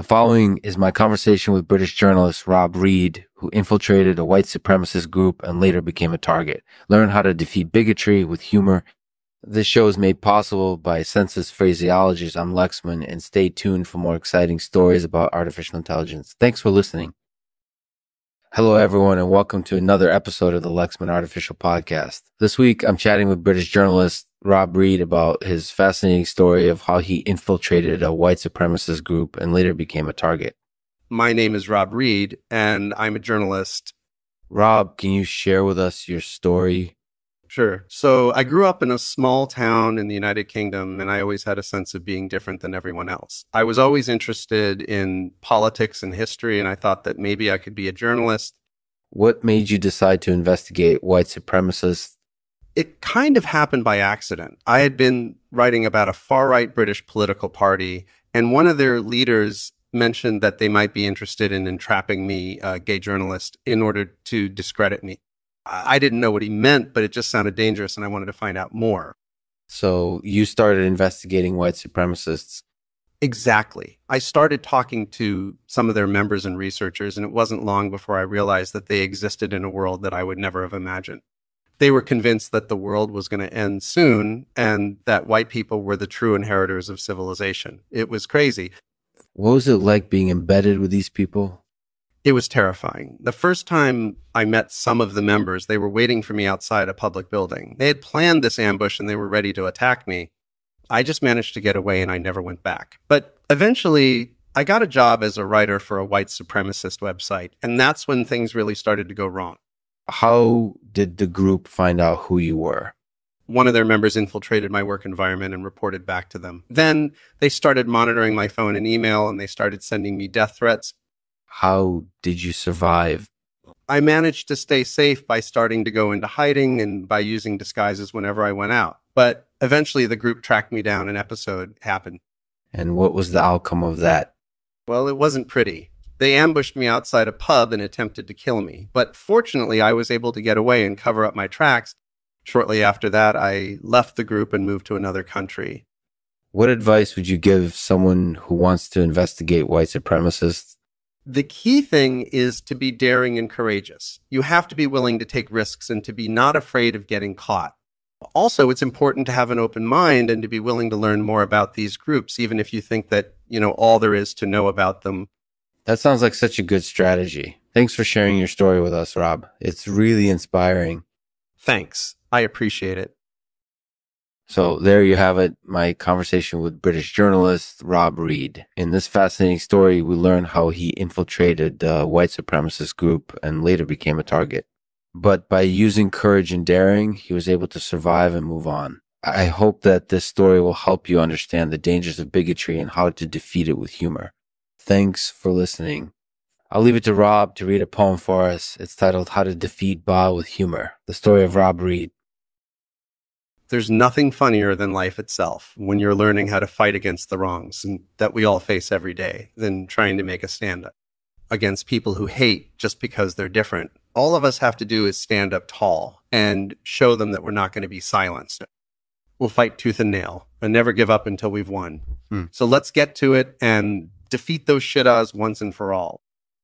The following is my conversation with British journalist Rob Reid, who infiltrated a white supremacist group and later became a target. Learn how to defeat bigotry with humor. This show is made possible by Census Phraseologies. I'm Lexman, and stay tuned for more exciting stories about artificial intelligence. Thanks for listening. Hello, everyone, and welcome to another episode of the Lexman Artificial Podcast. This week, I'm chatting with British journalist Rob Reid about his fascinating story of how he infiltrated a white supremacist group and later became a target. My name is Rob Reid, and I'm a journalist. Rob, can you share with us your story? Sure. So I grew up in a small town in the United Kingdom, and I always had a sense of being different than everyone else. I was always interested in politics and history, and I thought that maybe I could be a journalist. What made you decide to investigate white supremacists it kind of happened by accident. I had been writing about a far right British political party, and one of their leaders mentioned that they might be interested in entrapping me, a gay journalist, in order to discredit me. I didn't know what he meant, but it just sounded dangerous, and I wanted to find out more. So you started investigating white supremacists. Exactly. I started talking to some of their members and researchers, and it wasn't long before I realized that they existed in a world that I would never have imagined they were convinced that the world was going to end soon and that white people were the true inheritors of civilization. It was crazy. What was it like being embedded with these people? It was terrifying. The first time I met some of the members, they were waiting for me outside a public building. They had planned this ambush and they were ready to attack me. I just managed to get away and I never went back. But eventually, I got a job as a writer for a white supremacist website, and that's when things really started to go wrong how did the group find out who you were? One of their members infiltrated my work environment and reported back to them. Then they started monitoring my phone and email and they started sending me death threats. How did you survive? I managed to stay safe by starting to go into hiding and by using disguises whenever I went out. But eventually the group tracked me down. An episode happened. And what was the outcome of that? Well, it wasn't pretty. They ambushed me outside a pub and attempted to kill me. But fortunately, I was able to get away and cover up my tracks. Shortly after that, I left the group and moved to another country. What advice would you give someone who wants to investigate white supremacists? The key thing is to be daring and courageous. You have to be willing to take risks and to be not afraid of getting caught. Also, it's important to have an open mind and to be willing to learn more about these groups, even if you think that, you know, all there is to know about them that sounds like such a good strategy. Thanks for sharing your story with us, Rob. It's really inspiring. Thanks. I appreciate it. So there you have it, my conversation with British journalist Rob Reid. In this fascinating story, we learn how he infiltrated the white supremacist group and later became a target. But by using courage and daring, he was able to survive and move on. I hope that this story will help you understand the dangers of bigotry and how to defeat it with humor. Thanks for listening. I'll leave it to Rob to read a poem for us. It's titled How to Defeat Ba with Humor, the story of Rob Reid. There's nothing funnier than life itself when you're learning how to fight against the wrongs that we all face every day than trying to make a stand up against people who hate just because they're different. All of us have to do is stand up tall and show them that we're not going to be silenced. We'll fight tooth and nail and never give up until we've won. Hmm. So let's get to it and defeat those shittas once and for all.